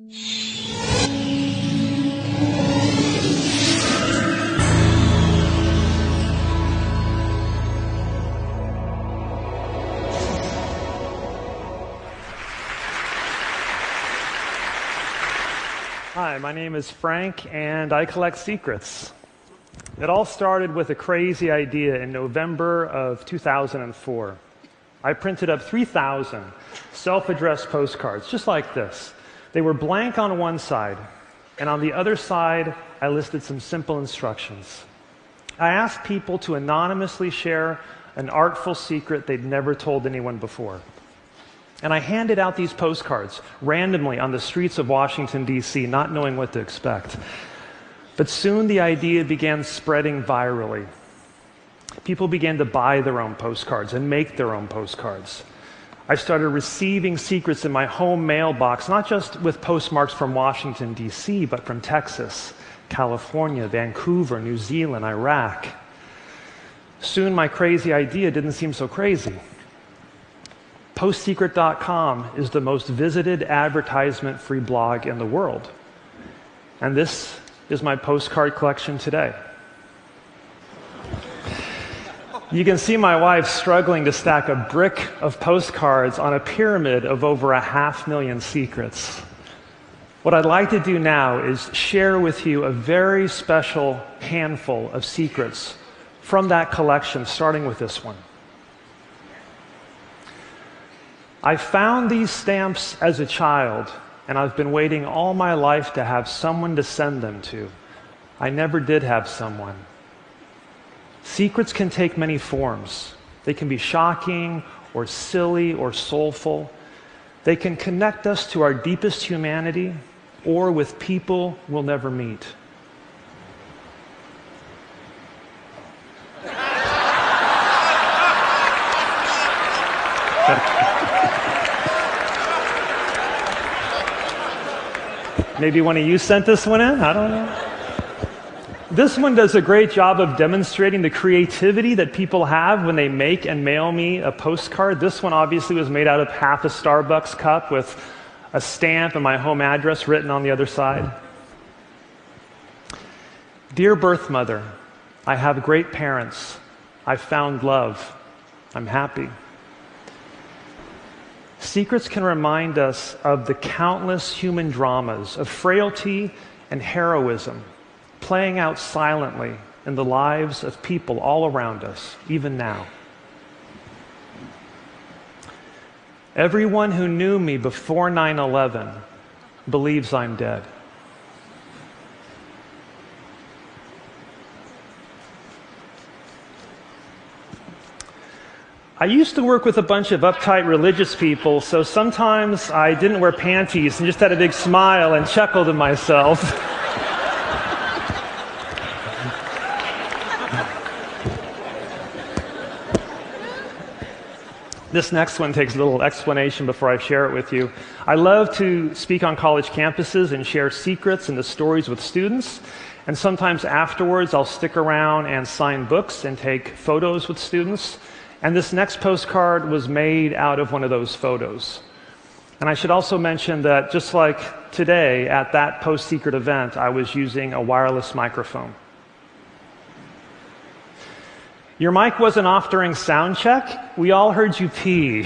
Hi, my name is Frank, and I collect secrets. It all started with a crazy idea in November of 2004. I printed up 3,000 self addressed postcards, just like this. They were blank on one side, and on the other side, I listed some simple instructions. I asked people to anonymously share an artful secret they'd never told anyone before. And I handed out these postcards randomly on the streets of Washington, D.C., not knowing what to expect. But soon the idea began spreading virally. People began to buy their own postcards and make their own postcards. I started receiving secrets in my home mailbox, not just with postmarks from Washington, D.C., but from Texas, California, Vancouver, New Zealand, Iraq. Soon my crazy idea didn't seem so crazy. PostSecret.com is the most visited advertisement free blog in the world. And this is my postcard collection today. You can see my wife struggling to stack a brick of postcards on a pyramid of over a half million secrets. What I'd like to do now is share with you a very special handful of secrets from that collection, starting with this one. I found these stamps as a child, and I've been waiting all my life to have someone to send them to. I never did have someone. Secrets can take many forms. They can be shocking or silly or soulful. They can connect us to our deepest humanity or with people we'll never meet. Maybe one of you sent this one in? I don't know. This one does a great job of demonstrating the creativity that people have when they make and mail me a postcard. This one obviously was made out of half a Starbucks cup with a stamp and my home address written on the other side. Dear birth mother, I have great parents. I found love. I'm happy. Secrets can remind us of the countless human dramas of frailty and heroism playing out silently in the lives of people all around us, even now. Everyone who knew me before 9 11 believes I'm dead. I used to work with a bunch of uptight religious people, so sometimes I didn't wear panties and just had a big smile and chuckled to myself. This next one takes a little explanation before I share it with you. I love to speak on college campuses and share secrets and the stories with students. And sometimes afterwards, I'll stick around and sign books and take photos with students. And this next postcard was made out of one of those photos. And I should also mention that just like today at that post secret event, I was using a wireless microphone. Your mic wasn't off during sound check. We all heard you pee.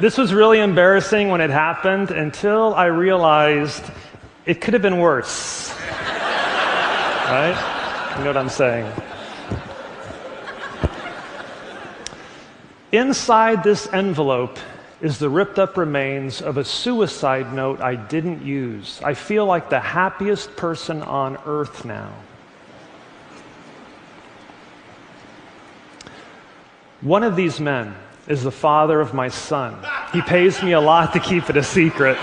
This was really embarrassing when it happened until I realized it could have been worse. right? You know what I'm saying? Inside this envelope is the ripped up remains of a suicide note I didn't use. I feel like the happiest person on earth now. One of these men is the father of my son. He pays me a lot to keep it a secret.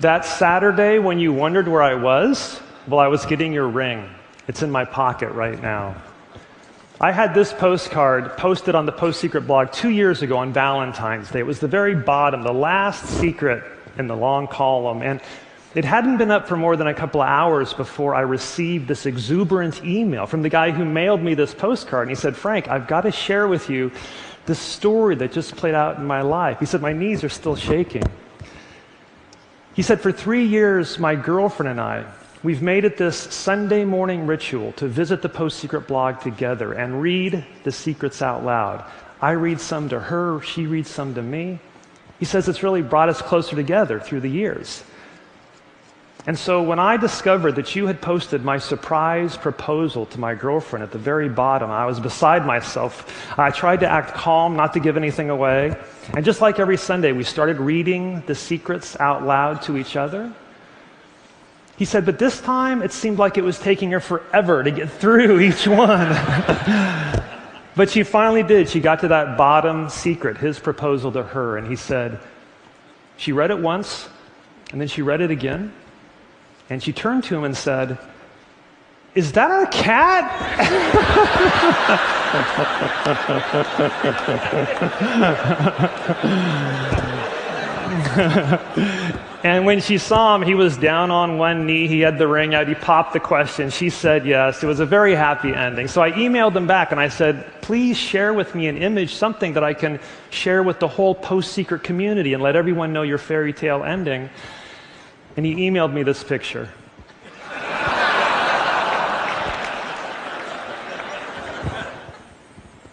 That Saturday when you wondered where I was, well, I was getting your ring. It's in my pocket right now. I had this postcard posted on the Post Secret blog two years ago on Valentine's Day. It was the very bottom, the last secret in the long column. And it hadn't been up for more than a couple of hours before I received this exuberant email from the guy who mailed me this postcard. And he said, Frank, I've got to share with you this story that just played out in my life. He said, My knees are still shaking. He said, For three years, my girlfriend and I, We've made it this Sunday morning ritual to visit the Post Secret blog together and read the secrets out loud. I read some to her, she reads some to me. He says it's really brought us closer together through the years. And so when I discovered that you had posted my surprise proposal to my girlfriend at the very bottom, I was beside myself. I tried to act calm, not to give anything away. And just like every Sunday, we started reading the secrets out loud to each other. He said, but this time it seemed like it was taking her forever to get through each one. but she finally did. She got to that bottom secret, his proposal to her, and he said, she read it once, and then she read it again, and she turned to him and said, Is that our cat? And when she saw him, he was down on one knee. He had the ring out. He popped the question. She said yes. It was a very happy ending. So I emailed him back and I said, please share with me an image, something that I can share with the whole post secret community and let everyone know your fairy tale ending. And he emailed me this picture.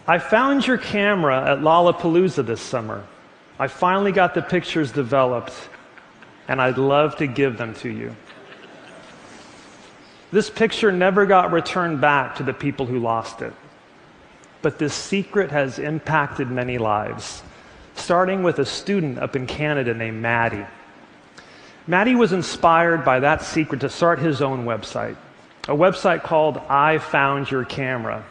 I found your camera at Lollapalooza this summer. I finally got the pictures developed and I'd love to give them to you. This picture never got returned back to the people who lost it. But this secret has impacted many lives, starting with a student up in Canada named Maddie. Maddie was inspired by that secret to start his own website, a website called I Found Your Camera.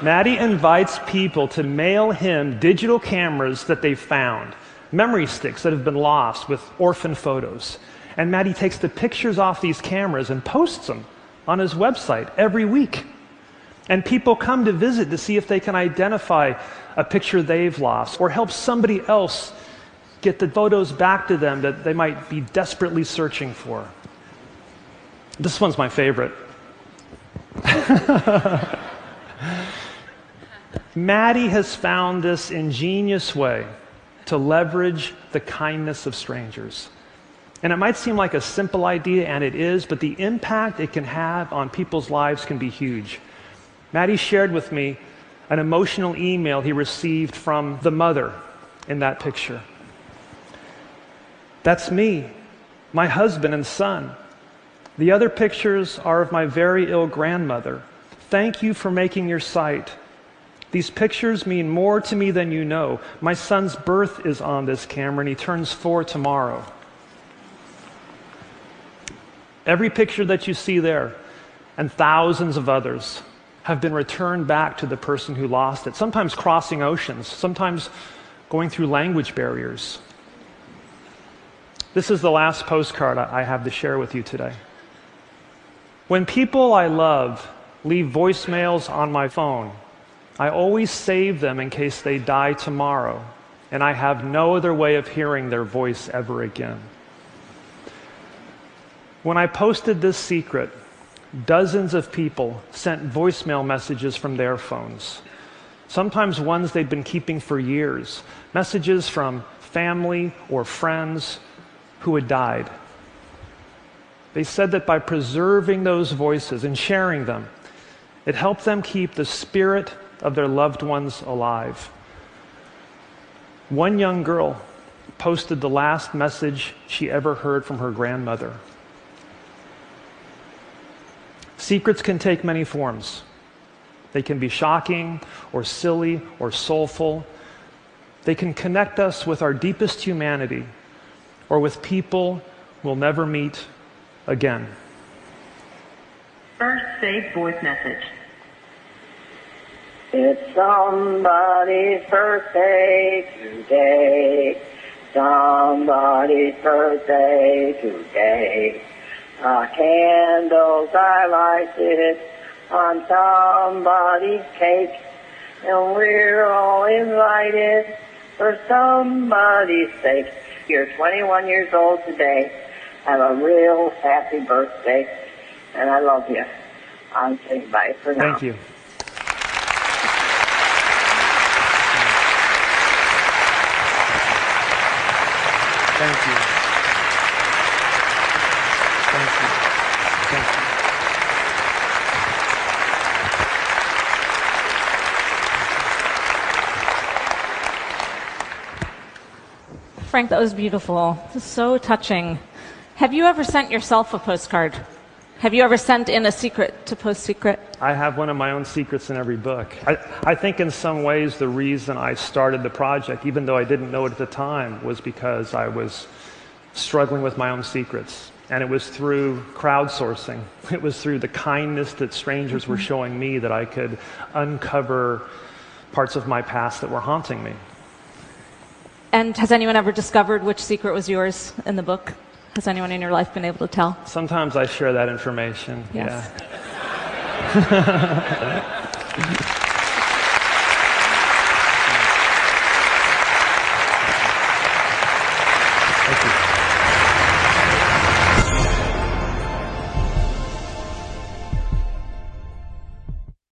Maddie invites people to mail him digital cameras that they found memory sticks that have been lost with orphan photos. And Maddie takes the pictures off these cameras and posts them on his website every week. And people come to visit to see if they can identify a picture they've lost or help somebody else get the photos back to them that they might be desperately searching for. This one's my favorite. Maddie has found this ingenious way to leverage the kindness of strangers. And it might seem like a simple idea, and it is, but the impact it can have on people's lives can be huge. Maddie shared with me an emotional email he received from the mother in that picture. That's me, my husband and son. The other pictures are of my very ill grandmother. Thank you for making your site these pictures mean more to me than you know. My son's birth is on this camera, and he turns four tomorrow. Every picture that you see there, and thousands of others, have been returned back to the person who lost it, sometimes crossing oceans, sometimes going through language barriers. This is the last postcard I have to share with you today. When people I love leave voicemails on my phone, I always save them in case they die tomorrow, and I have no other way of hearing their voice ever again. When I posted this secret, dozens of people sent voicemail messages from their phones, sometimes ones they'd been keeping for years, messages from family or friends who had died. They said that by preserving those voices and sharing them, it helped them keep the spirit of their loved ones alive. One young girl posted the last message she ever heard from her grandmother. Secrets can take many forms. They can be shocking or silly or soulful. They can connect us with our deepest humanity or with people we'll never meet again. First saved voice message. It's somebody's birthday today. Somebody's birthday today. A candles I lighted on somebody's cake. And we're all invited for somebody's sake. You're 21 years old today. Have a real happy birthday. And I love you. I'm saying bye for now. Thank you. Thank you. Thank you. Thank you. Frank, that was beautiful. So touching. Have you ever sent yourself a postcard? Have you ever sent in a secret to Post Secret? I have one of my own secrets in every book. I, I think in some ways the reason I started the project, even though I didn't know it at the time, was because I was struggling with my own secrets. And it was through crowdsourcing. It was through the kindness that strangers were mm-hmm. showing me that I could uncover parts of my past that were haunting me. And has anyone ever discovered which secret was yours in the book? Has anyone in your life been able to tell? Sometimes I share that information. Yes. Yeah.